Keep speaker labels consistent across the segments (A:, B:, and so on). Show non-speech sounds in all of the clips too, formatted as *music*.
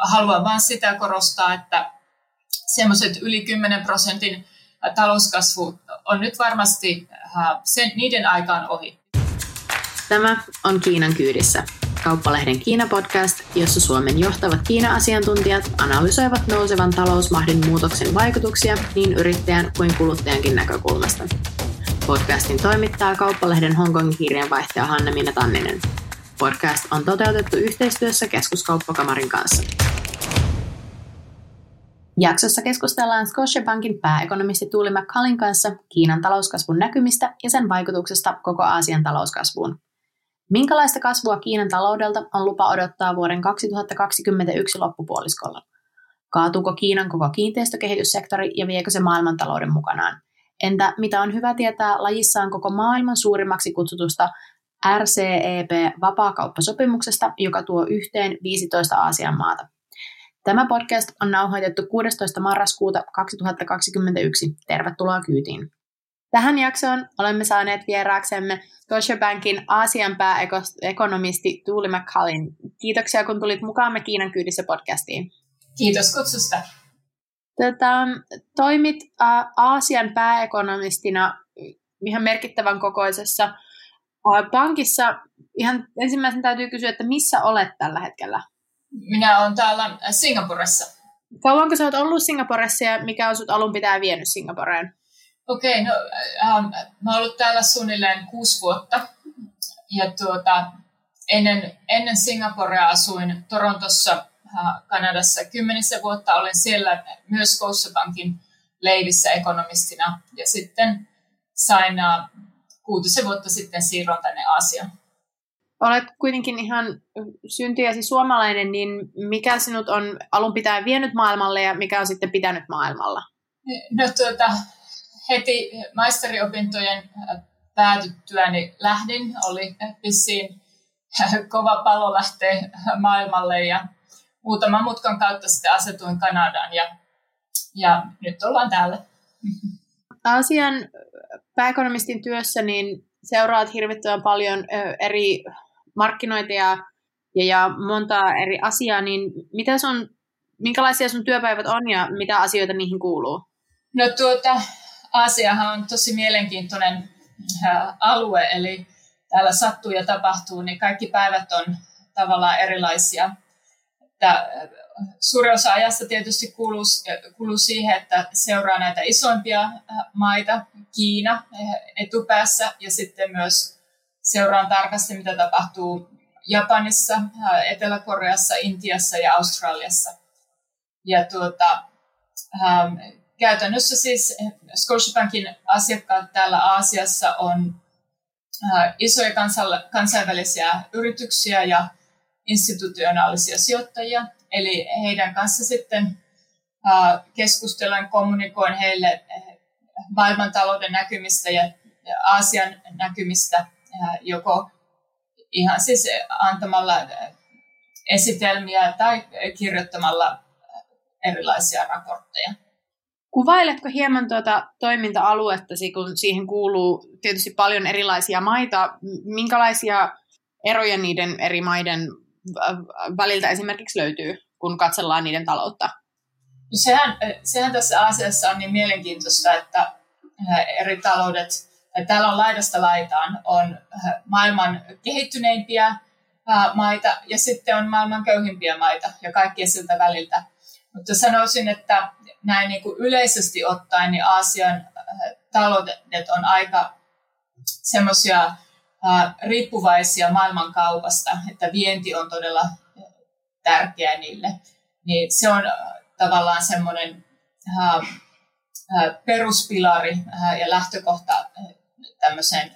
A: haluan vain sitä korostaa, että semmoiset yli 10 prosentin talouskasvu on nyt varmasti sen, niiden aikaan ohi.
B: Tämä on Kiinan kyydissä, kauppalehden Kiina-podcast, jossa Suomen johtavat Kiina-asiantuntijat analysoivat nousevan talousmahdin muutoksen vaikutuksia niin yrittäjän kuin kuluttajankin näkökulmasta. Podcastin toimittaa kauppalehden Hongkongin kirjanvaihtaja Hanne-Minna Tanninen. Podcast on toteutettu yhteistyössä Keskuskauppakamarin kanssa. Jaksossa keskustellaan Scotiabankin pääekonomisti Tuuli McCallin kanssa Kiinan talouskasvun näkymistä ja sen vaikutuksesta koko Aasian talouskasvuun. Minkälaista kasvua Kiinan taloudelta on lupa odottaa vuoden 2021 loppupuoliskolla? Kaatuuko Kiinan koko kiinteistökehityssektori ja viekö se maailmantalouden mukanaan? Entä mitä on hyvä tietää lajissaan koko maailman suurimmaksi kutsutusta RCEP-vapaakauppasopimuksesta, joka tuo yhteen 15 Aasian maata? Tämä podcast on nauhoitettu 16. marraskuuta 2021. Tervetuloa kyytiin. Tähän jaksoon olemme saaneet vieraaksemme Bankin Aasian pääekonomisti Tuuli McCullin. Kiitoksia, kun tulit mukaamme Kiinan kyydissä podcastiin.
A: Kiitos kutsusta.
B: Tätä, toimit ä, Aasian pääekonomistina ihan merkittävän kokoisessa pankissa. Ihan ensimmäisen täytyy kysyä, että missä olet tällä hetkellä?
A: Minä olen täällä Singapuressa.
B: Kauanko sä oot ollut Singaporessa ja mikä on sut alun pitää vienyt Singaporeen?
A: Okei, okay, no ähm, mä oon ollut täällä suunnilleen kuusi vuotta. Ja tuota, ennen, ennen Singaporea asuin Torontossa, äh, Kanadassa kymmenisen vuotta. Olen siellä myös Scotiabankin leivissä ekonomistina. Ja sitten sain äh, kuutisen vuotta sitten siirron tänne Aasiaan
B: olet kuitenkin ihan syntiäsi suomalainen, niin mikä sinut on alun pitäen vienyt maailmalle ja mikä on sitten pitänyt maailmalla?
A: No tuota, heti maisteriopintojen päätyttyäni lähdin. Oli vissiin kova palo lähteä maailmalle ja muutaman mutkan kautta sitten asetuin Kanadaan ja, ja nyt ollaan täällä.
B: Asian pääekonomistin työssä niin seuraat hirvittävän paljon eri markkinoita ja, ja, ja monta eri asiaa, niin mitä sun, minkälaisia sun työpäivät on ja mitä asioita niihin kuuluu?
A: No tuota, Aasiahan on tosi mielenkiintoinen alue, eli täällä sattuu ja tapahtuu, niin kaikki päivät on tavallaan erilaisia. Että suurin osa ajasta tietysti kuuluu, kuuluu siihen, että seuraa näitä isoimpia äh, maita, Kiina etupäässä, ja sitten myös seuraan tarkasti, mitä tapahtuu Japanissa, äh, Etelä-Koreassa, Intiassa ja Australiassa. Ja tuota, ähm, käytännössä siis Scotiabankin asiakkaat täällä Aasiassa on äh, isoja kansainvälisiä yrityksiä ja institutionaalisia sijoittajia. Eli heidän kanssa sitten keskustellen, kommunikoin heille maailmantalouden näkymistä ja Aasian näkymistä – joko ihan siis antamalla esitelmiä tai kirjoittamalla erilaisia raportteja.
B: Kuvailetko hieman tuota toiminta-aluettasi, kun siihen kuuluu tietysti paljon erilaisia maita, minkälaisia eroja niiden eri maiden väliltä esimerkiksi löytyy, kun katsellaan niiden taloutta?
A: Sehän, sehän tässä asiassa on niin mielenkiintoista, että eri taloudet täällä on laidasta laitaan, on äh, maailman kehittyneimpiä äh, maita ja sitten on maailman köyhimpiä maita ja kaikkea siltä väliltä. Mutta sanoisin, että näin niin kuin yleisesti ottaen niin Aasian äh, taloudet on aika semmoisia riippuvaisia maailmankaupasta, että vienti on todella tärkeä niille. Niin se on tavallaan semmoinen peruspilari ja lähtökohta tämmöiseen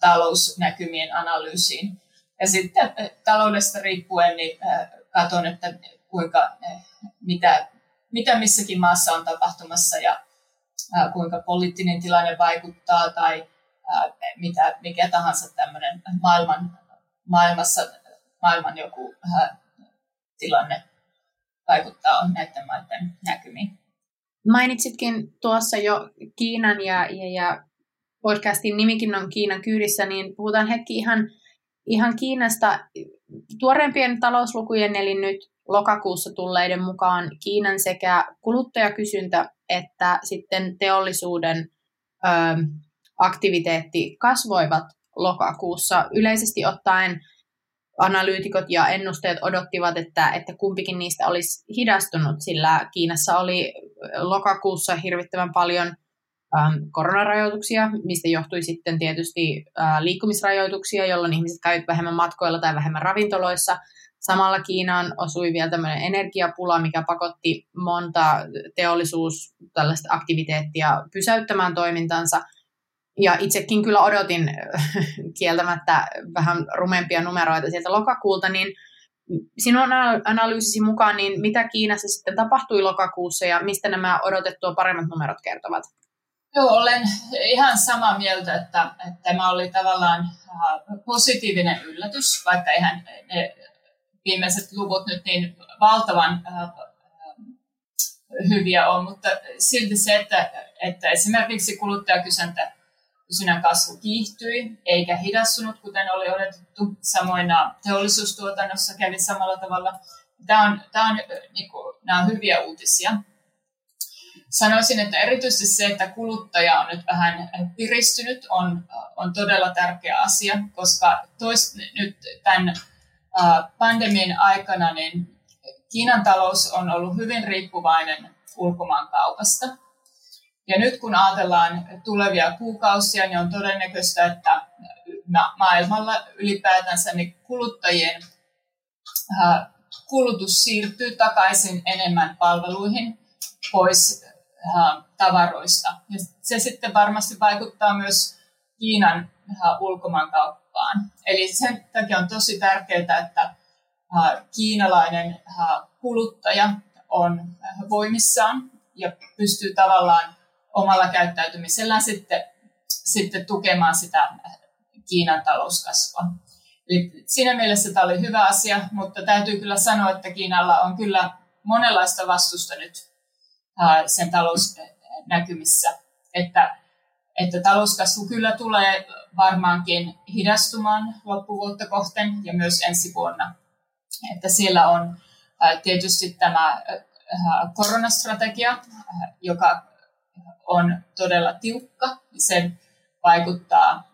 A: talousnäkymien analyysiin. Ja sitten taloudesta riippuen niin katson, että kuinka, mitä, mitä missäkin maassa on tapahtumassa ja kuinka poliittinen tilanne vaikuttaa tai mitä, mikä tahansa tämmöinen maailman, maailmassa, maailman joku tilanne vaikuttaa näiden maiden näkymiin.
B: Mainitsitkin tuossa jo Kiinan ja, ja, ja podcastin nimikin on Kiinan kyydissä, niin puhutaan hetki ihan, ihan Kiinasta tuoreempien talouslukujen, eli nyt lokakuussa tulleiden mukaan Kiinan sekä kuluttajakysyntä että sitten teollisuuden ö, aktiviteetti kasvoivat lokakuussa. Yleisesti ottaen analyytikot ja ennusteet odottivat, että, että kumpikin niistä olisi hidastunut, sillä Kiinassa oli lokakuussa hirvittävän paljon ähm, koronarajoituksia, mistä johtui sitten tietysti äh, liikkumisrajoituksia, jolloin ihmiset käyvät vähemmän matkoilla tai vähemmän ravintoloissa. Samalla Kiinaan osui vielä tämmöinen energiapula, mikä pakotti monta teollisuus tällaista aktiviteettia pysäyttämään toimintansa – ja itsekin kyllä odotin *laughs* kieltämättä vähän rumempia numeroita sieltä lokakuulta, niin sinun analyysisi mukaan, niin mitä Kiinassa sitten tapahtui lokakuussa ja mistä nämä odotettua paremmat numerot kertovat?
A: Joo, olen ihan samaa mieltä, että, että tämä oli tavallaan äh, positiivinen yllätys, vaikka eihän ne viimeiset luvut nyt niin valtavan äh, hyviä on, mutta silti se, että, että esimerkiksi kuluttajakysyntä kysynnän kasvu kiihtyi eikä hidastunut, kuten oli odotettu. Samoin teollisuustuotannossa kävi samalla tavalla. Tämä on, tämä on, niin kuin, nämä on hyviä uutisia. Sanoisin, että erityisesti se, että kuluttaja on nyt vähän piristynyt, on, on todella tärkeä asia, koska tois, nyt tämän pandemian aikana niin Kiinan talous on ollut hyvin riippuvainen ulkomaankaupasta. Ja nyt kun ajatellaan tulevia kuukausia, niin on todennäköistä, että maailmalla ylipäätänsä niin kuluttajien kulutus siirtyy takaisin enemmän palveluihin pois tavaroista. Ja se sitten varmasti vaikuttaa myös Kiinan ulkomaankauppaan. Eli sen takia on tosi tärkeää, että kiinalainen kuluttaja on voimissaan ja pystyy tavallaan omalla käyttäytymisellään sitten, sitten tukemaan sitä Kiinan talouskasvua. Eli siinä mielessä tämä oli hyvä asia, mutta täytyy kyllä sanoa, että Kiinalla on kyllä monenlaista vastusta nyt sen talousnäkymissä, että, että talouskasvu kyllä tulee varmaankin hidastumaan loppuvuotta kohten ja myös ensi vuonna. Että siellä on tietysti tämä koronastrategia, joka on todella tiukka. Se vaikuttaa,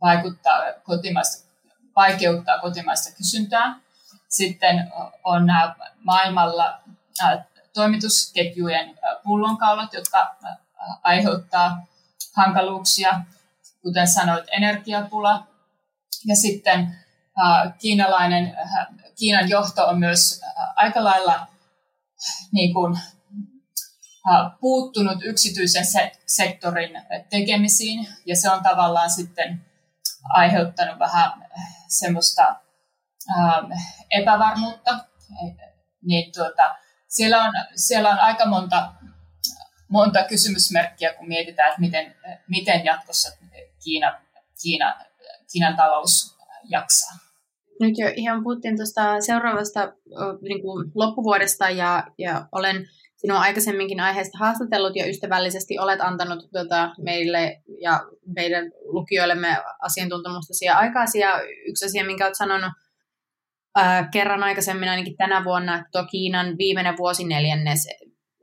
A: vaikuttaa kotimaista, vaikeuttaa kotimaista kysyntää. Sitten on nämä maailmalla toimitusketjujen pullonkaulat, jotka aiheuttaa hankaluuksia, kuten sanoit, energiapula. Ja sitten kiinalainen, Kiinan johto on myös aika lailla niin kuin, puuttunut yksityisen se- sektorin tekemisiin ja se on tavallaan sitten aiheuttanut vähän semmoista epävarmuutta. Niin tuota, siellä, on, siellä on aika monta, monta kysymysmerkkiä, kun mietitään, että miten, miten jatkossa Kiina, Kiina, Kiinan talous jaksaa.
B: Nyt jo ihan puhuttiin tuosta seuraavasta niin kuin loppuvuodesta ja, ja olen sinua aikaisemminkin aiheesta haastatellut ja ystävällisesti olet antanut tuota, meille ja meidän lukijoillemme asiantuntemustasi ja aikaisia. Ja yksi asia, minkä olet sanonut ää, kerran aikaisemmin ainakin tänä vuonna, että tuo Kiinan viimeinen vuosineljännes,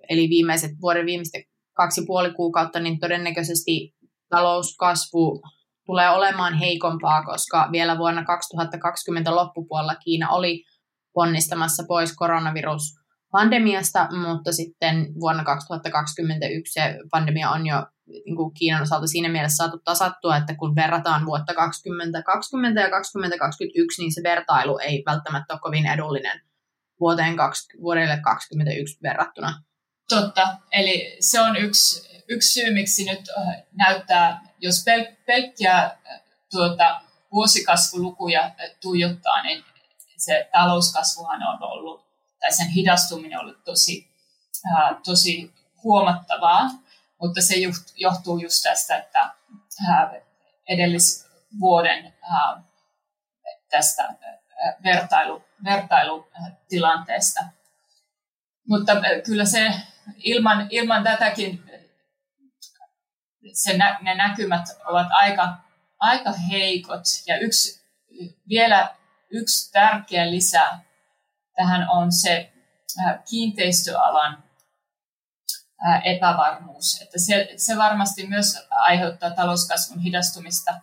B: eli viimeiset vuoden viimeiset kaksi puoli kuukautta, niin todennäköisesti talouskasvu tulee olemaan heikompaa, koska vielä vuonna 2020 loppupuolella Kiina oli ponnistamassa pois koronavirus pandemiasta, mutta sitten vuonna 2021 se pandemia on jo niin kuin Kiinan osalta siinä mielessä saatu tasattua, että kun verrataan vuotta 2020 ja 2021, niin se vertailu ei välttämättä ole kovin edullinen vuoteen 20, vuodelle 2021 verrattuna.
A: Totta, eli se on yksi, yksi syy, miksi nyt näyttää, jos pel- pelkkiä tuota, vuosikasvulukuja tuijottaa, niin se talouskasvuhan on ollut tai sen hidastuminen oli tosi, ää, tosi huomattavaa, mutta se johtuu just tästä, että ää, edellisvuoden ää, tästä vertailu, vertailutilanteesta. Mutta kyllä se ilman, ilman tätäkin se, ne näkymät ovat aika, aika heikot. Ja yksi, vielä yksi tärkeä lisä tähän on se kiinteistöalan epävarmuus. Että se, se varmasti myös aiheuttaa talouskasvun hidastumista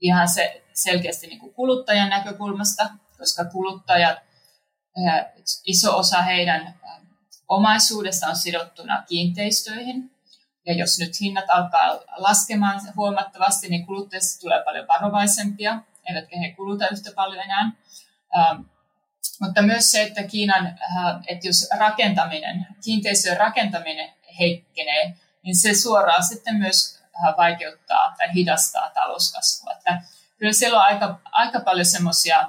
A: ihan se, selkeästi niin kuin kuluttajan näkökulmasta, koska kuluttajat, iso osa heidän omaisuudesta on sidottuna kiinteistöihin. Ja jos nyt hinnat alkaa laskemaan huomattavasti, niin kuluttajista tulee paljon varovaisempia, eivätkä he kuluta yhtä paljon enää. Mutta myös se, että Kiinan, äh, että jos rakentaminen, kiinteistöjen rakentaminen heikkenee, niin se suoraan sitten myös äh, vaikeuttaa tai hidastaa talouskasvua. Että kyllä siellä on aika, aika paljon semmoisia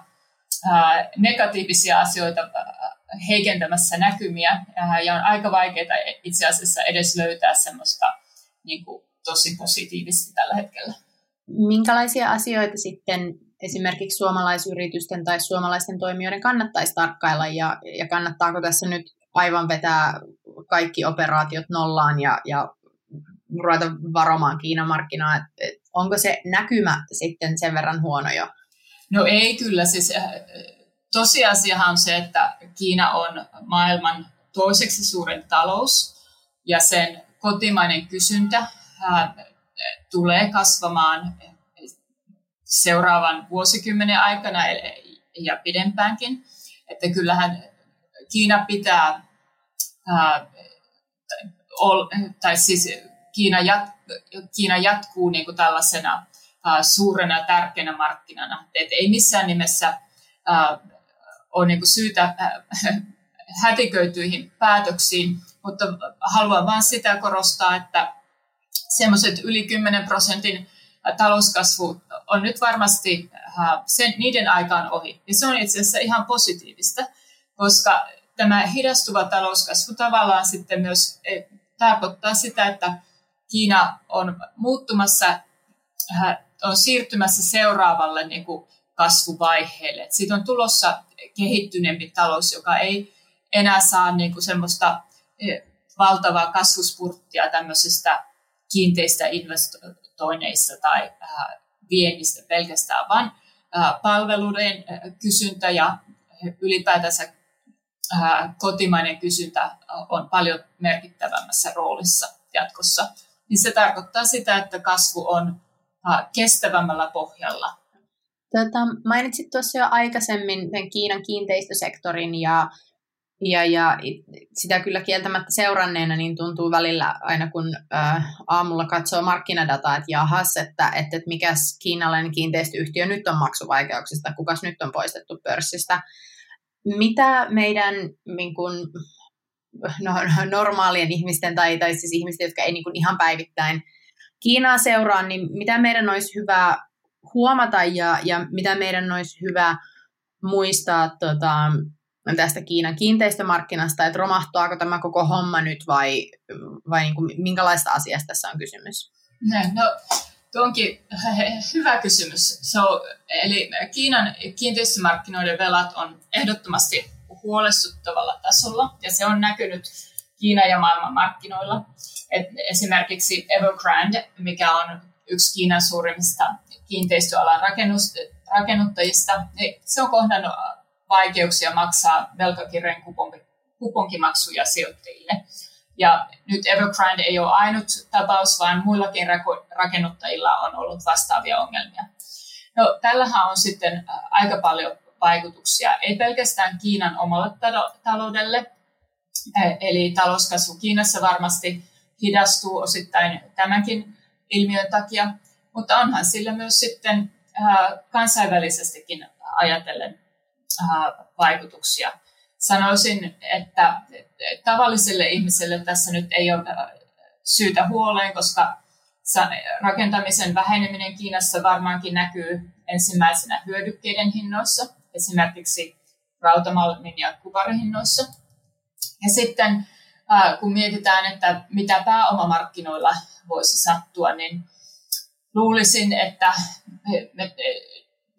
A: äh, negatiivisia asioita heikentämässä näkymiä ja on aika vaikeaa itse asiassa edes löytää semmoista niin kuin, tosi positiivista tällä hetkellä.
B: Minkälaisia asioita sitten esimerkiksi suomalaisyritysten tai suomalaisten toimijoiden kannattaisi tarkkailla ja, ja kannattaako tässä nyt aivan vetää kaikki operaatiot nollaan ja, ja ruveta varomaan Kiinan markkinaa, et, et onko se näkymä sitten sen verran huono jo?
A: No ei kyllä, siis äh, tosiasiahan on se, että Kiina on maailman toiseksi suurin talous ja sen kotimainen kysyntä äh, tulee kasvamaan seuraavan vuosikymmenen aikana ja pidempäänkin. Että kyllähän Kiina pitää, ää, tai siis Kiina, jat, Kiina jatkuu niin kuin tällaisena ää, suurena tärkeänä markkinana. Et ei missään nimessä ole niin kuin syytä hätiköityihin päätöksiin, mutta haluan vain sitä korostaa, että semmoiset yli 10 prosentin talouskasvu on nyt varmasti sen, niiden aikaan ohi. Ja se on itse asiassa ihan positiivista, koska tämä hidastuva talouskasvu tavallaan sitten myös e, tarkoittaa sitä, että Kiina on muuttumassa, on siirtymässä seuraavalle niin kuin kasvuvaiheelle. Et siitä on tulossa kehittyneempi talous, joka ei enää saa niin kuin semmoista e, valtavaa kasvuspurttia tämmöisestä kiinteistä investoinneissa tai äh, viennistä pelkästään, vaan palveluiden kysyntä ja ylipäätänsä kotimainen kysyntä on paljon merkittävämmässä roolissa jatkossa. Niin se tarkoittaa sitä, että kasvu on kestävämmällä pohjalla.
B: Tota, mainitsit tuossa jo aikaisemmin Kiinan kiinteistösektorin ja ja, ja sitä kyllä kieltämättä seuranneena niin tuntuu välillä aina kun äh, aamulla katsoo markkinadataa, että jahas, että, että, että mikäs kiinalainen kiinteistöyhtiö nyt on maksuvaikeuksista, kukas nyt on poistettu pörssistä. Mitä meidän niin kun, no, normaalien ihmisten tai, tai siis ihmisten, jotka ei niin kun ihan päivittäin Kiinaa seuraa, niin mitä meidän olisi hyvä huomata ja, ja mitä meidän olisi hyvä muistaa tota, tästä Kiinan kiinteistömarkkinasta, että romahtaako tämä koko homma nyt vai, vai niin kuin, minkälaista asiasta tässä on kysymys?
A: No, tuo onkin *laughs* hyvä kysymys. So, eli Kiinan kiinteistömarkkinoiden velat on ehdottomasti huolestuttavalla tasolla ja se on näkynyt Kiinan ja maailman markkinoilla. Et esimerkiksi Evergrande, mikä on yksi Kiinan suurimmista kiinteistöalan rakennuttajista, niin se on kohdannut vaikeuksia maksaa velkakirjojen kuponkimaksuja sijoittajille. Ja nyt Evergrande ei ole ainut tapaus, vaan muillakin rakennuttajilla on ollut vastaavia ongelmia. No, tällähän on sitten aika paljon vaikutuksia, ei pelkästään Kiinan omalle taloudelle, eli talouskasvu Kiinassa varmasti hidastuu osittain tämänkin ilmiön takia, mutta onhan sillä myös sitten kansainvälisestikin ajatellen vaikutuksia. Sanoisin, että tavalliselle ihmiselle tässä nyt ei ole syytä huoleen, koska rakentamisen väheneminen Kiinassa varmaankin näkyy ensimmäisenä hyödykkeiden hinnoissa, esimerkiksi rautamalmin ja kuparihinnoissa. Ja sitten kun mietitään, että mitä pääomamarkkinoilla voisi sattua, niin luulisin, että me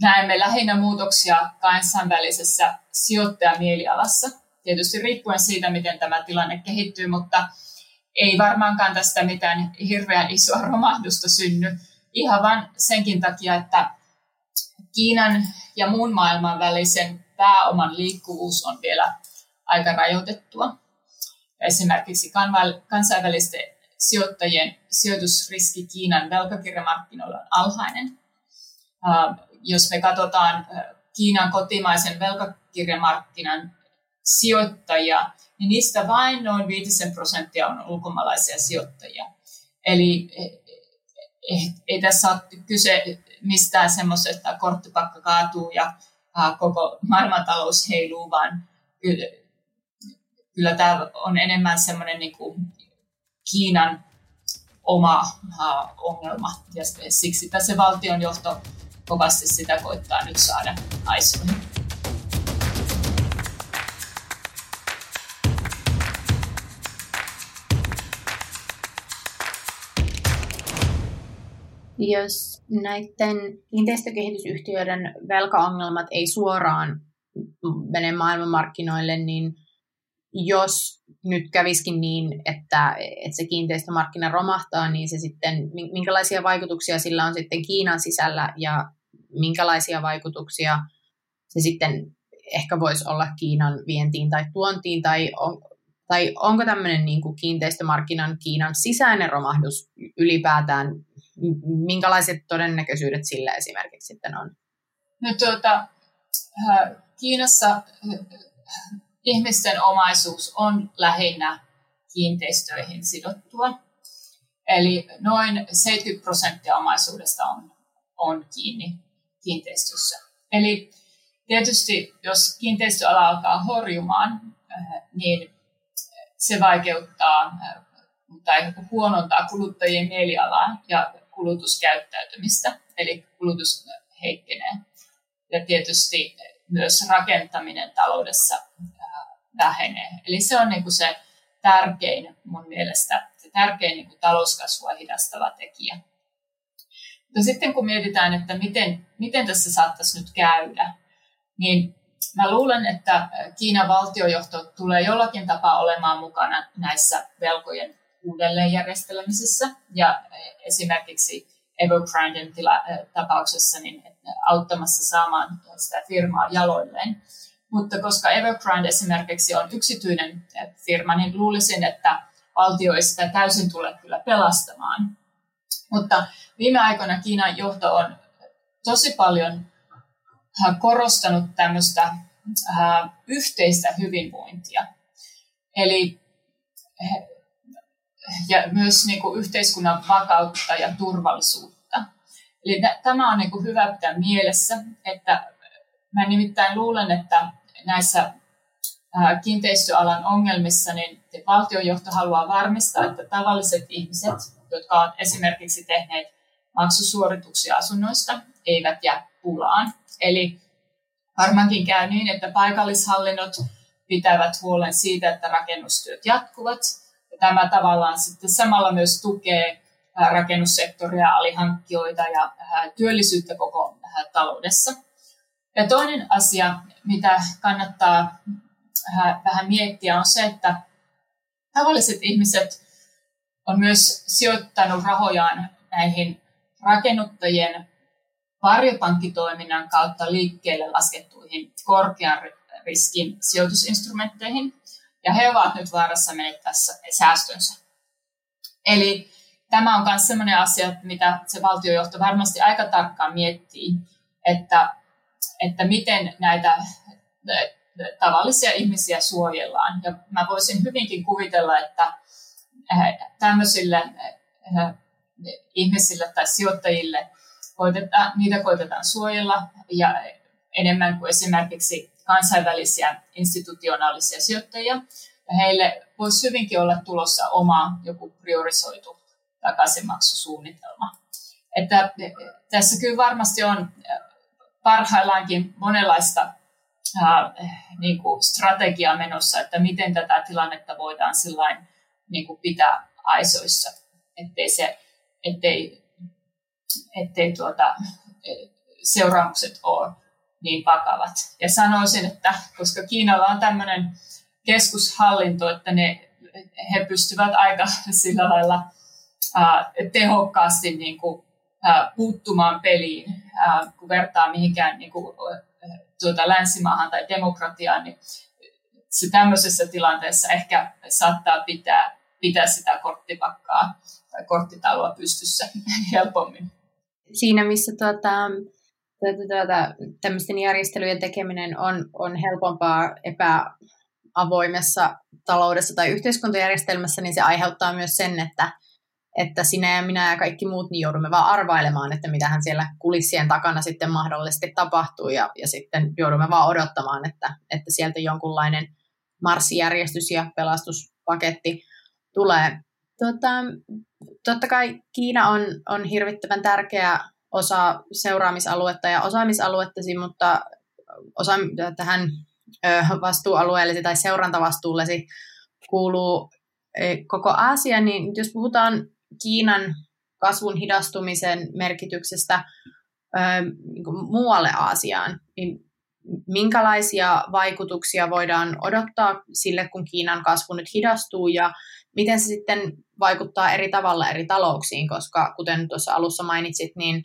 A: näemme lähinnä muutoksia kansainvälisessä sijoittajamielialassa. Tietysti riippuen siitä, miten tämä tilanne kehittyy, mutta ei varmaankaan tästä mitään hirveän isoa romahdusta synny. Ihan vain senkin takia, että Kiinan ja muun maailman välisen pääoman liikkuvuus on vielä aika rajoitettua. Esimerkiksi kansainvälisten sijoittajien sijoitusriski Kiinan velkakirjamarkkinoilla on alhainen. Jos me katsotaan Kiinan kotimaisen velkakirjamarkkinan sijoittajia, niin niistä vain noin 5 prosenttia on ulkomaalaisia sijoittajia. Eli e, e, ei tässä ole kyse mistään semmoisesta, että korttipakka kaatuu ja koko maailmantalous heiluu, vaan kyllä, tämä on enemmän semmoinen niin kuin Kiinan oma ongelma. Ja siksi tässä valtionjohto kovasti sitä koittaa nyt saada aisoihin.
B: Jos näiden kiinteistökehitysyhtiöiden velkaongelmat ei suoraan mene maailmanmarkkinoille, niin jos nyt käviskin niin, että, että se kiinteistömarkkina romahtaa, niin se sitten, minkälaisia vaikutuksia sillä on sitten Kiinan sisällä ja minkälaisia vaikutuksia se sitten ehkä voisi olla Kiinan vientiin tai tuontiin, tai, on, tai onko tämmöinen niin kuin kiinteistömarkkinan Kiinan sisäinen romahdus ylipäätään, minkälaiset todennäköisyydet sillä esimerkiksi sitten on?
A: No tuota, Kiinassa ihmisten omaisuus on lähinnä kiinteistöihin sidottua. Eli noin 70 prosenttia omaisuudesta on, on kiinni kiinteistössä. Eli tietysti jos kiinteistöala alkaa horjumaan, niin se vaikeuttaa tai huonontaa kuluttajien mielialaa ja kulutuskäyttäytymistä, eli kulutus heikkenee. Ja tietysti myös rakentaminen taloudessa vähenee. Eli se on niin kuin se tärkein mun mielestä, se tärkein niin kuin talouskasvua hidastava tekijä. Mutta sitten kun mietitään, että miten, miten tässä saattaisi nyt käydä, niin mä luulen, että Kiinan valtiojohto tulee jollakin tapaa olemaan mukana näissä velkojen uudelleenjärjestelmisessä ja esimerkiksi Evergrandein tapauksessa niin auttamassa saamaan sitä firmaa jaloilleen. Mutta koska Evergrande esimerkiksi on yksityinen firma, niin luulisin, että valtio ei sitä täysin tule kyllä pelastamaan. Mutta viime aikoina Kiinan johto on tosi paljon äh, korostanut tämmöistä äh, yhteistä hyvinvointia. Eli ja myös niin kuin yhteiskunnan vakautta ja turvallisuutta. Eli tämä on niin kuin hyvä pitää mielessä, että mä nimittäin luulen, että näissä kiinteistöalan ongelmissa niin valtionjohto haluaa varmistaa, että tavalliset ihmiset, jotka ovat esimerkiksi tehneet maksusuorituksia asunnoista, eivät jää pulaan. Eli varmaankin käy niin, että paikallishallinnot pitävät huolen siitä, että rakennustyöt jatkuvat. Ja tämä tavallaan sitten samalla myös tukee rakennussektoria, alihankkijoita ja työllisyyttä koko taloudessa. Ja toinen asia, mitä kannattaa vähän miettiä, on se, että tavalliset ihmiset on myös sijoittanut rahojaan näihin rakennuttajien varjopankkitoiminnan kautta liikkeelle laskettuihin korkean riskin sijoitusinstrumentteihin, ja he ovat nyt vaarassa menettää säästönsä. Eli tämä on myös sellainen asia, mitä se valtiojohto varmasti aika tarkkaan miettii, että että miten näitä tavallisia ihmisiä suojellaan. Ja mä voisin hyvinkin kuvitella, että tämmöisille ihmisille tai sijoittajille koitetaan, niitä koitetaan suojella ja enemmän kuin esimerkiksi kansainvälisiä institutionaalisia sijoittajia. Ja heille voisi hyvinkin olla tulossa oma joku priorisoitu takaisinmaksusuunnitelma. Että tässä kyllä varmasti on parhaillaankin monenlaista ää, niin kuin strategiaa menossa, että miten tätä tilannetta voidaan sillain, niin kuin pitää aisoissa, ettei, se, ettei, ettei tuota, seuraamukset ole niin vakavat. Ja sanoisin, että koska Kiinalla on tämmöinen keskushallinto, että ne, he pystyvät aika *laughs* sillä lailla ää, tehokkaasti niin kuin, puuttumaan peliin, kun vertaa mihinkään niin kuin, tuota länsimaahan tai demokratiaan, niin se tämmöisessä tilanteessa ehkä saattaa pitää, pitää sitä korttipakkaa tai korttitaloa pystyssä *laughs* helpommin.
B: Siinä, missä tuota, tuota, tuota, tämmöisten järjestelyjen tekeminen on, on helpompaa epäavoimessa taloudessa tai yhteiskuntajärjestelmässä, niin se aiheuttaa myös sen, että, että sinä ja minä ja kaikki muut niin joudumme vaan arvailemaan, että mitähän siellä kulissien takana sitten mahdollisesti tapahtuu ja, ja sitten joudumme vaan odottamaan, että, että sieltä jonkunlainen marssijärjestys ja pelastuspaketti tulee. Tota, totta kai Kiina on, on hirvittävän tärkeä osa seuraamisaluetta ja osaamisaluettasi, mutta osa tähän vastuualueellesi tai seurantavastuullesi kuuluu koko Aasia, niin jos puhutaan Kiinan kasvun hidastumisen merkityksestä niin muualle Aasiaan, niin minkälaisia vaikutuksia voidaan odottaa sille, kun Kiinan kasvu nyt hidastuu ja miten se sitten vaikuttaa eri tavalla eri talouksiin, koska kuten tuossa alussa mainitsit, niin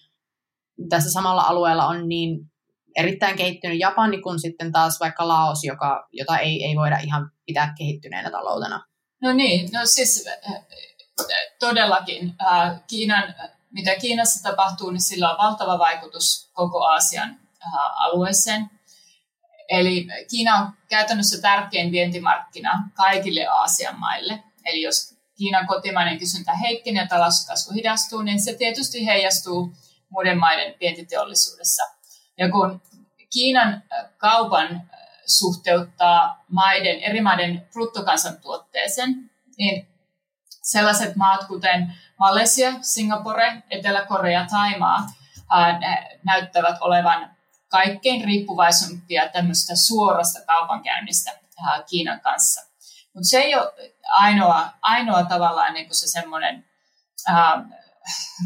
B: tässä samalla alueella on niin erittäin kehittynyt Japani kuin sitten taas vaikka Laos, joka, jota ei, ei voida ihan pitää kehittyneenä taloutena.
A: No niin, no siis todellakin Kiinan, mitä Kiinassa tapahtuu, niin sillä on valtava vaikutus koko Aasian alueeseen. Eli Kiina on käytännössä tärkein vientimarkkina kaikille Aasian maille. Eli jos Kiinan kotimainen kysyntä heikkenee ja talouskasvu hidastuu, niin se tietysti heijastuu muiden maiden vientiteollisuudessa. Ja kun Kiinan kaupan suhteuttaa maiden, eri maiden bruttokansantuotteeseen, niin sellaiset maat kuten Malesia, Singapore, Etelä-Korea, Taimaa näyttävät olevan kaikkein riippuvaisempia tämmöistä suorasta kaupankäynnistä Kiinan kanssa. Mutta se ei ole ainoa, ainoa tavallaan niin kuin se semmoinen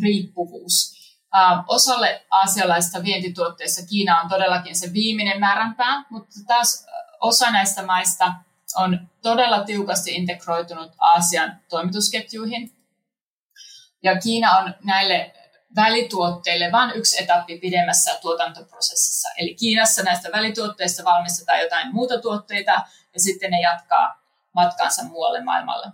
A: riippuvuus. Uh, osalle aasialaisista vientituotteista Kiina on todellakin se viimeinen määränpää, mutta taas osa näistä maista on todella tiukasti integroitunut Aasian toimitusketjuihin. Ja Kiina on näille välituotteille vain yksi etappi pidemmässä tuotantoprosessissa. Eli Kiinassa näistä välituotteista valmistetaan jotain muuta tuotteita ja sitten ne jatkaa matkaansa muualle maailmalle.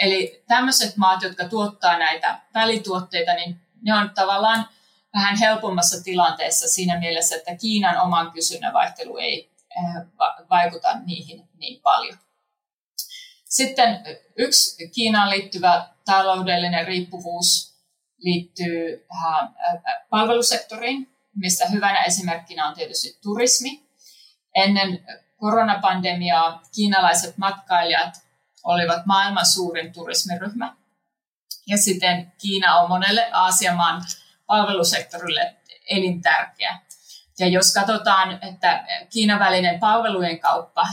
A: Eli tämmöiset maat, jotka tuottaa näitä välituotteita, niin ne on tavallaan vähän helpommassa tilanteessa siinä mielessä, että Kiinan oman kysynnän vaihtelu ei eh, vaikuta niihin niin paljon. Sitten yksi Kiinaan liittyvä taloudellinen riippuvuus liittyy palvelusektoriin, mistä hyvänä esimerkkinä on tietysti turismi. Ennen koronapandemiaa kiinalaiset matkailijat olivat maailman suurin turismiryhmä. Ja sitten Kiina on monelle Aasiamaan palvelusektorille elintärkeä. Ja jos katsotaan, että Kiinan välinen palvelujen kauppa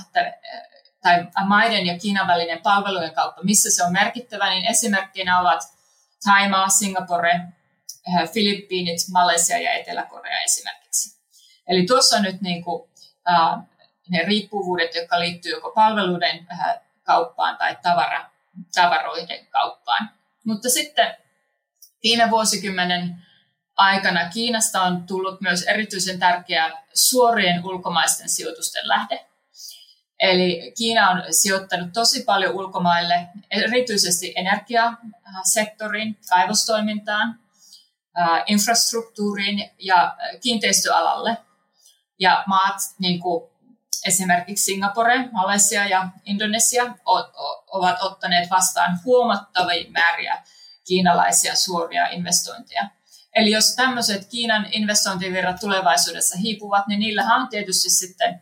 A: tai maiden ja Kiinan välinen palvelujen kauppa, missä se on merkittävä, niin esimerkkinä ovat Taimaa, Singapore, eh, Filippiinit, Malesia ja Etelä-Korea esimerkiksi. Eli tuossa on nyt niin kuin, uh, ne riippuvuudet, jotka liittyy joko palveluiden uh, kauppaan tai tavara, tavaroiden kauppaan. Mutta sitten viime vuosikymmenen aikana Kiinasta on tullut myös erityisen tärkeä suorien ulkomaisten sijoitusten lähde. Eli Kiina on sijoittanut tosi paljon ulkomaille, erityisesti energiasektoriin, kaivostoimintaan, infrastruktuuriin ja kiinteistöalalle. Ja maat niin kuin esimerkiksi Singapore, Malesia ja Indonesia ovat ottaneet vastaan huomattavia määriä kiinalaisia suoria investointeja. Eli jos tämmöiset Kiinan investointivirrat tulevaisuudessa hiipuvat, niin niillähän on tietysti sitten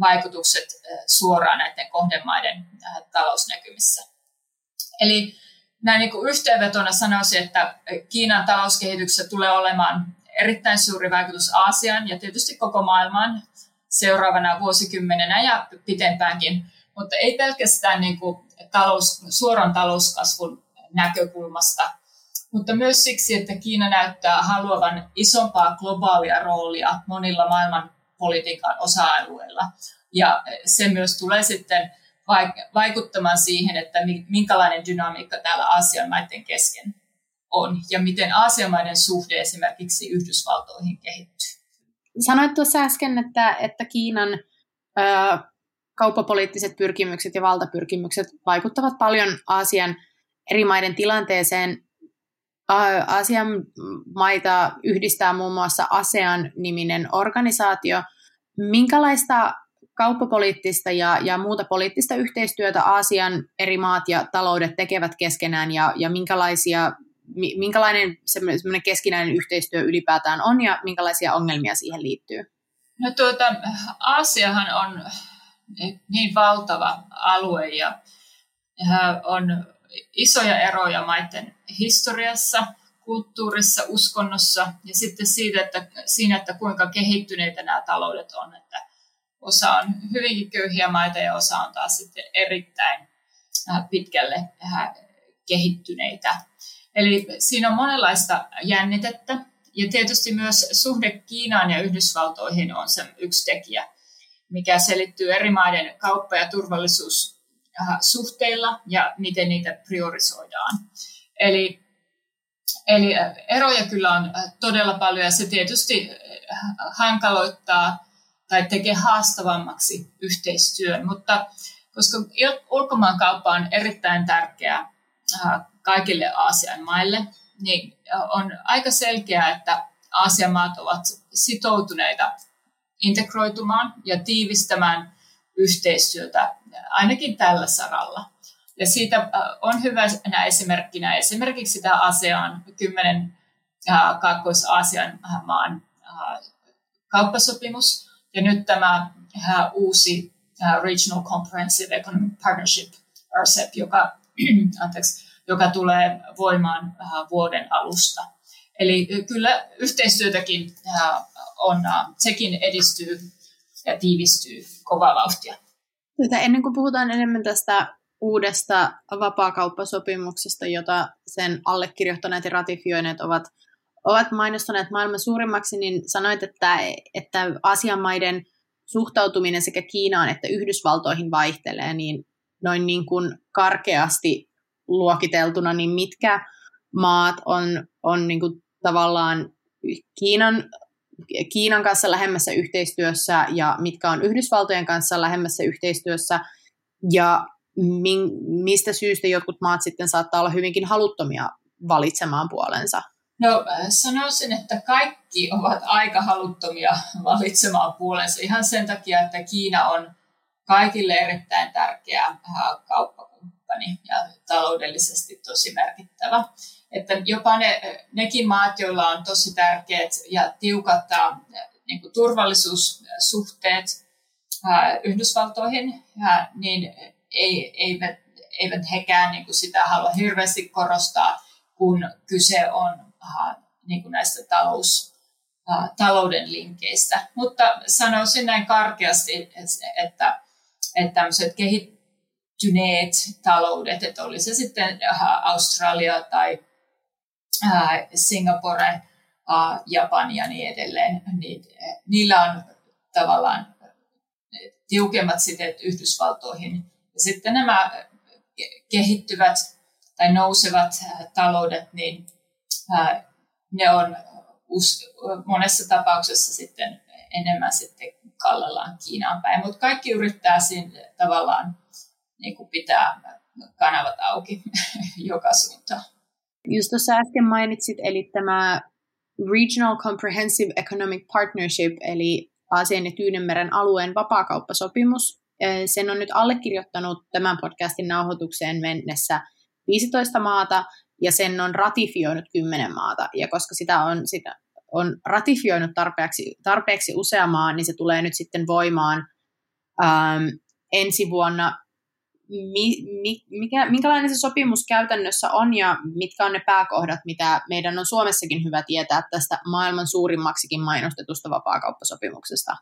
A: vaikutukset suoraan näiden kohdemaiden talousnäkymissä. Eli näin niin kuin yhteenvetona sanoisin, että Kiinan talouskehityksessä tulee olemaan erittäin suuri vaikutus Aasiaan ja tietysti koko maailmaan seuraavana vuosikymmenenä ja pitempäänkin, mutta ei pelkästään niin kuin talous, suoran talouskasvun näkökulmasta, mutta myös siksi, että Kiina näyttää haluavan isompaa globaalia roolia monilla maailman politiikan osa-alueilla. Ja se myös tulee sitten vaikuttamaan siihen, että minkälainen dynamiikka täällä Aasian maiden kesken on ja miten Aasian maiden suhde esimerkiksi Yhdysvaltoihin kehittyy.
B: Sanoit tuossa äsken, että, että Kiinan ö, kauppapoliittiset pyrkimykset ja valtapyrkimykset vaikuttavat paljon Aasian eri maiden tilanteeseen. Aasian maita yhdistää muun muassa ASEAN-niminen organisaatio. Minkälaista kauppapoliittista ja, ja muuta poliittista yhteistyötä Aasian eri maat ja taloudet tekevät keskenään ja, ja minkälaisia, minkälainen semmoinen keskinäinen yhteistyö ylipäätään on ja minkälaisia ongelmia siihen liittyy?
A: No tuota, Aasiahan on niin valtava alue ja on isoja eroja maiden historiassa, kulttuurissa, uskonnossa ja sitten siitä, että, siinä, että kuinka kehittyneitä nämä taloudet on. Että osa on hyvinkin köyhiä maita ja osa on taas sitten erittäin äh, pitkälle kehittyneitä. Eli siinä on monenlaista jännitettä ja tietysti myös suhde Kiinaan ja Yhdysvaltoihin on se yksi tekijä, mikä selittyy eri maiden kauppa- ja turvallisuussuhteilla ja miten niitä priorisoidaan. Eli, eli eroja kyllä on todella paljon ja se tietysti hankaloittaa tai tekee haastavammaksi yhteistyön, mutta koska ulkomaankauppa on erittäin tärkeää kaikille Aasian maille, niin on aika selkeää, että Aasian maat ovat sitoutuneita integroitumaan ja tiivistämään yhteistyötä ainakin tällä saralla. Ja siitä on hyvänä esimerkkinä esimerkiksi tämä ASEAN 10 Kaakkois-Aasian maan kauppasopimus, ja nyt tämä uusi Regional Comprehensive Economic Partnership, RCEP, joka, *clears throat* anteeksi, joka tulee voimaan äh, vuoden alusta. Eli kyllä yhteistyötäkin on, sekin edistyy ja tiivistyy kovaa vauhtia.
B: Tätä ennen kuin puhutaan enemmän tästä uudesta vapaakauppasopimuksesta, jota sen allekirjoittaneet ja ratifioineet ovat ovat mainostaneet maailman suurimmaksi, niin sanoit, että, että Aasian maiden suhtautuminen sekä Kiinaan että Yhdysvaltoihin vaihtelee, niin noin niin kuin karkeasti luokiteltuna, niin mitkä maat on, on niin kuin tavallaan Kiinan, Kiinan kanssa lähemmässä yhteistyössä ja mitkä on Yhdysvaltojen kanssa lähemmässä yhteistyössä ja min, mistä syystä jotkut maat sitten saattaa olla hyvinkin haluttomia valitsemaan puolensa?
A: No sanoisin, että kaikki ovat aika haluttomia *laughs* valitsemaan puolensa ihan sen takia, että Kiina on kaikille erittäin tärkeä äh, kauppakumppani ja taloudellisesti tosi merkittävä. Että jopa ne, nekin maat, joilla on tosi tärkeät ja tiukat äh, niin kuin turvallisuussuhteet äh, Yhdysvaltoihin, niin ei, eivät, eivät hekään niin kuin sitä halua hirveästi korostaa, kun kyse on niin kuin näistä talous, talouden linkeistä. Mutta sanoisin näin karkeasti, että, että tämmöiset kehittyneet taloudet, että oli se sitten Australia tai Singapore, Japani ja niin edelleen, niin niillä on tavallaan tiukemmat siteet Yhdysvaltoihin. Ja sitten nämä kehittyvät tai nousevat taloudet, niin ne on monessa tapauksessa sitten enemmän sitten kallellaan Kiinaan päin, mutta kaikki yrittää siinä tavallaan niin kuin pitää kanavat auki *laughs* joka suuntaan.
B: Just tuossa äsken mainitsit, eli tämä Regional Comprehensive Economic Partnership, eli Aasian ja Tyynenmeren alueen vapaakauppasopimus. Sen on nyt allekirjoittanut tämän podcastin nauhoitukseen mennessä 15 maata, ja sen on ratifioinut kymmenen maata. Ja koska sitä on, sitä on ratifioinut tarpeeksi, tarpeeksi usea maa, niin se tulee nyt sitten voimaan ähm, ensi vuonna. Mi, mi, mikä, minkälainen se sopimus käytännössä on ja mitkä on ne pääkohdat, mitä meidän on Suomessakin hyvä tietää tästä maailman suurimmaksikin mainostetusta vapaakauppasopimuksesta?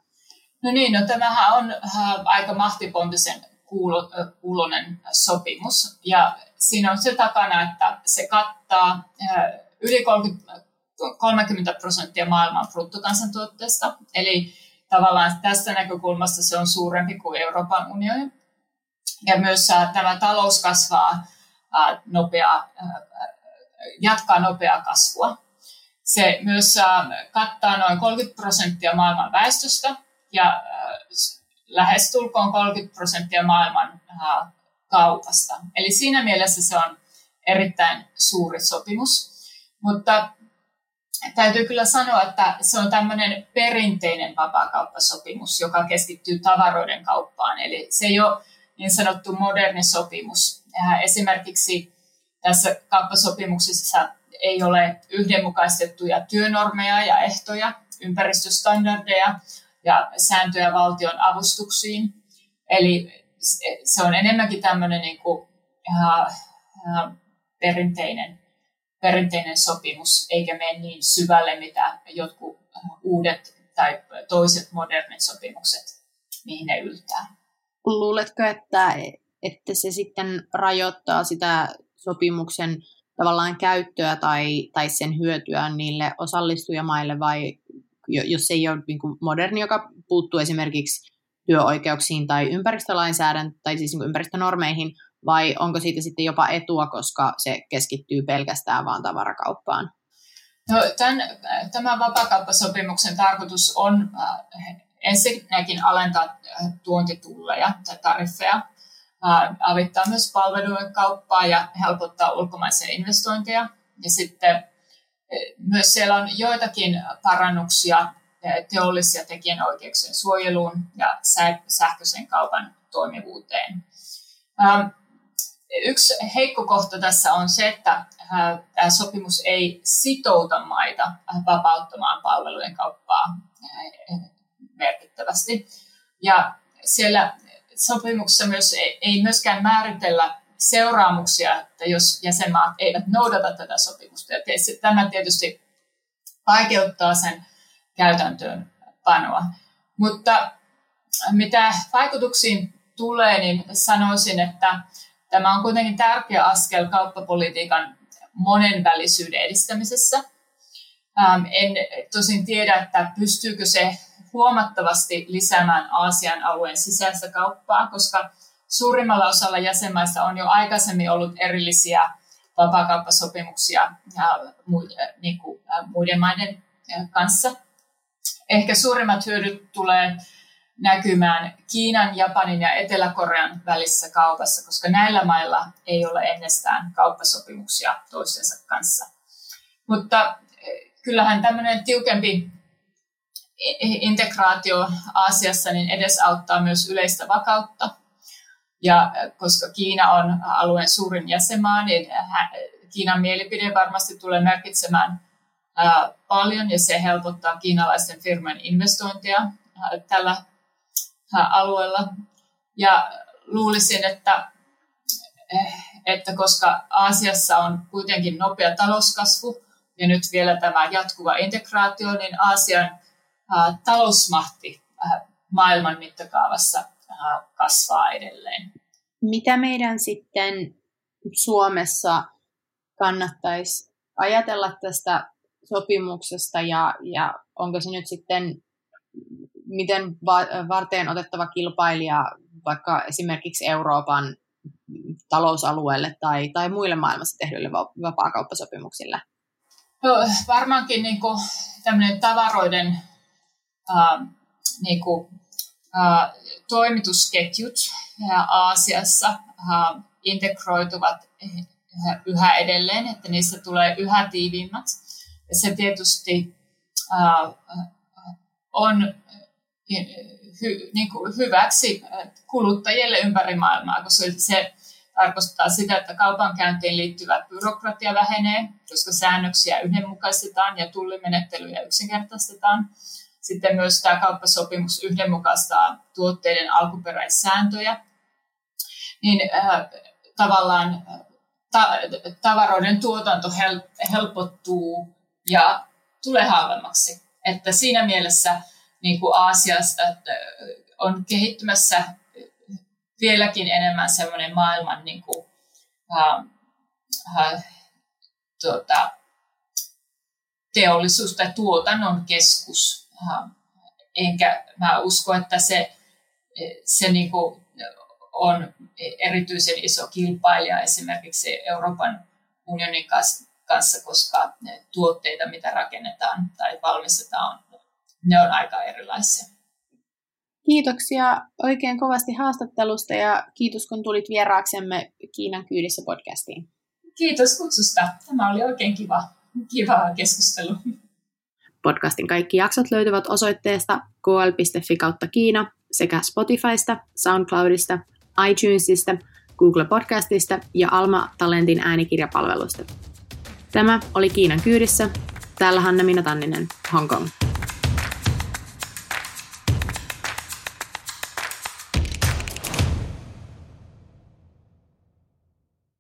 A: No niin, no tämähän on äh, aika mahtipontisen kuulonen sopimus. Ja siinä on se takana, että se kattaa yli 30, 30 prosenttia maailman bruttokansantuotteesta. Eli tavallaan tästä näkökulmasta se on suurempi kuin Euroopan unioni. Ja myös tämä talous kasvaa nopeaa, jatkaa nopeaa kasvua. Se myös kattaa noin 30 prosenttia maailman väestöstä ja lähestulkoon 30 prosenttia maailman kaupasta. Eli siinä mielessä se on erittäin suuri sopimus. Mutta täytyy kyllä sanoa, että se on tämmöinen perinteinen vapaakauppasopimus, joka keskittyy tavaroiden kauppaan. Eli se ei ole niin sanottu moderni sopimus. Esimerkiksi tässä kauppasopimuksessa ei ole yhdenmukaistettuja työnormeja ja ehtoja, ympäristöstandardeja ja sääntöjä valtion avustuksiin. Eli se on enemmänkin tämmöinen niin kuin, uh, uh, perinteinen, perinteinen sopimus, eikä mene niin syvälle, mitä jotkut uudet tai toiset modernit sopimukset, mihin ne yltää.
B: Luuletko, että, että se sitten rajoittaa sitä sopimuksen tavallaan käyttöä tai, tai sen hyötyä niille osallistujamaille vai jos se ei ole niin kuin moderni, joka puuttuu esimerkiksi työoikeuksiin tai ympäristölainsäädäntöön tai siis niin ympäristönormeihin, vai onko siitä sitten jopa etua, koska se keskittyy pelkästään vaan tavarakauppaan?
A: No, tämän, tämän vapaakauppasopimuksen tarkoitus on äh, ensinnäkin alentaa äh, tuontitulleja tai tariffeja, äh, avittaa myös palvelujen kauppaa ja helpottaa ulkomaisia investointeja. Ja sitten äh, myös siellä on joitakin parannuksia teollis- ja tekijänoikeuksien suojeluun ja sähköisen kaupan toimivuuteen. Ähm, Yksi heikko kohta tässä on se, että tämä sopimus ei sitouta maita vapauttamaan palvelujen kauppaa merkittävästi. Ja siellä sopimuksessa myös ei myöskään määritellä seuraamuksia, että jos jäsenmaat eivät noudata tätä sopimusta. Ja tämä tietysti vaikeuttaa sen käytäntöön panoa. Mutta mitä vaikutuksiin tulee, niin sanoisin, että Tämä on kuitenkin tärkeä askel kauppapolitiikan monenvälisyyden edistämisessä. Ähm, en tosin tiedä, että pystyykö se huomattavasti lisäämään Aasian alueen sisäistä kauppaa, koska suurimmalla osalla jäsenmaista on jo aikaisemmin ollut erillisiä vapaakauppasopimuksia niin muiden maiden kanssa. Ehkä suurimmat hyödyt tulee näkymään Kiinan, Japanin ja Etelä-Korean välissä kaupassa, koska näillä mailla ei ole ennestään kauppasopimuksia toistensa kanssa. Mutta kyllähän tämmöinen tiukempi integraatio Aasiassa niin edesauttaa myös yleistä vakautta. Ja eh, koska Kiina on alueen suurin jäsenmaa, niin Kiinan mielipide varmasti tulee merkitsemään paljon ja se helpottaa kiinalaisten firmojen investointeja tällä alueella. Ja luulisin, että, että koska Aasiassa on kuitenkin nopea talouskasvu ja nyt vielä tämä jatkuva integraatio, niin Aasian talousmahti maailman mittakaavassa kasvaa edelleen.
B: Mitä meidän sitten Suomessa kannattaisi ajatella tästä sopimuksesta ja, ja onko se nyt sitten miten va- varteen otettava kilpailija vaikka esimerkiksi Euroopan talousalueelle tai, tai muille maailmassa tehdyille vapaakauppasopimuksille?
A: No, varmaankin niin kuin, tämmöinen tavaroiden äh, niin kuin, äh, toimitusketjut Aasiassa äh, integroituvat yhä edelleen, että niistä tulee yhä tiiviimmät. Ja se tietysti äh, on hy, niin kuin hyväksi kuluttajille ympäri maailmaa, koska se tarkoittaa sitä, että kaupankäyntiin liittyvä byrokratia vähenee, koska säännöksiä yhdenmukaistetaan ja tullimenettelyjä yksinkertaistetaan. Sitten myös tämä kauppasopimus yhdenmukaistaa tuotteiden alkuperäissääntöjä. Niin äh, tavallaan ta- tavaroiden tuotanto hel- helpottuu ja tulee halvemmaksi. Että siinä mielessä niin kuin Aasiasta että on kehittymässä vieläkin enemmän semmoinen maailman niin kuin, äh, äh, tuota, teollisuus- tai tuotannon keskus. Äh, enkä mä usko, että se, se niin kuin on erityisen iso kilpailija esimerkiksi Euroopan unionin kanssa, koska ne tuotteita, mitä rakennetaan tai valmistetaan, ne on aika erilaisia.
B: Kiitoksia oikein kovasti haastattelusta ja kiitos kun tulit vieraaksemme Kiinan kyydissä podcastiin.
A: Kiitos kutsusta. Tämä oli oikein kiva, kiva keskustelu.
B: Podcastin kaikki jaksot löytyvät osoitteesta kl.fi kautta Kiina sekä Spotifysta, SoundCloudista, iTunesista, Google Podcastista ja Alma Talentin äänikirjapalvelusta. Tämä oli Kiinan kyydissä. Täällä Hanna Minna Tanninen, Hong Kong.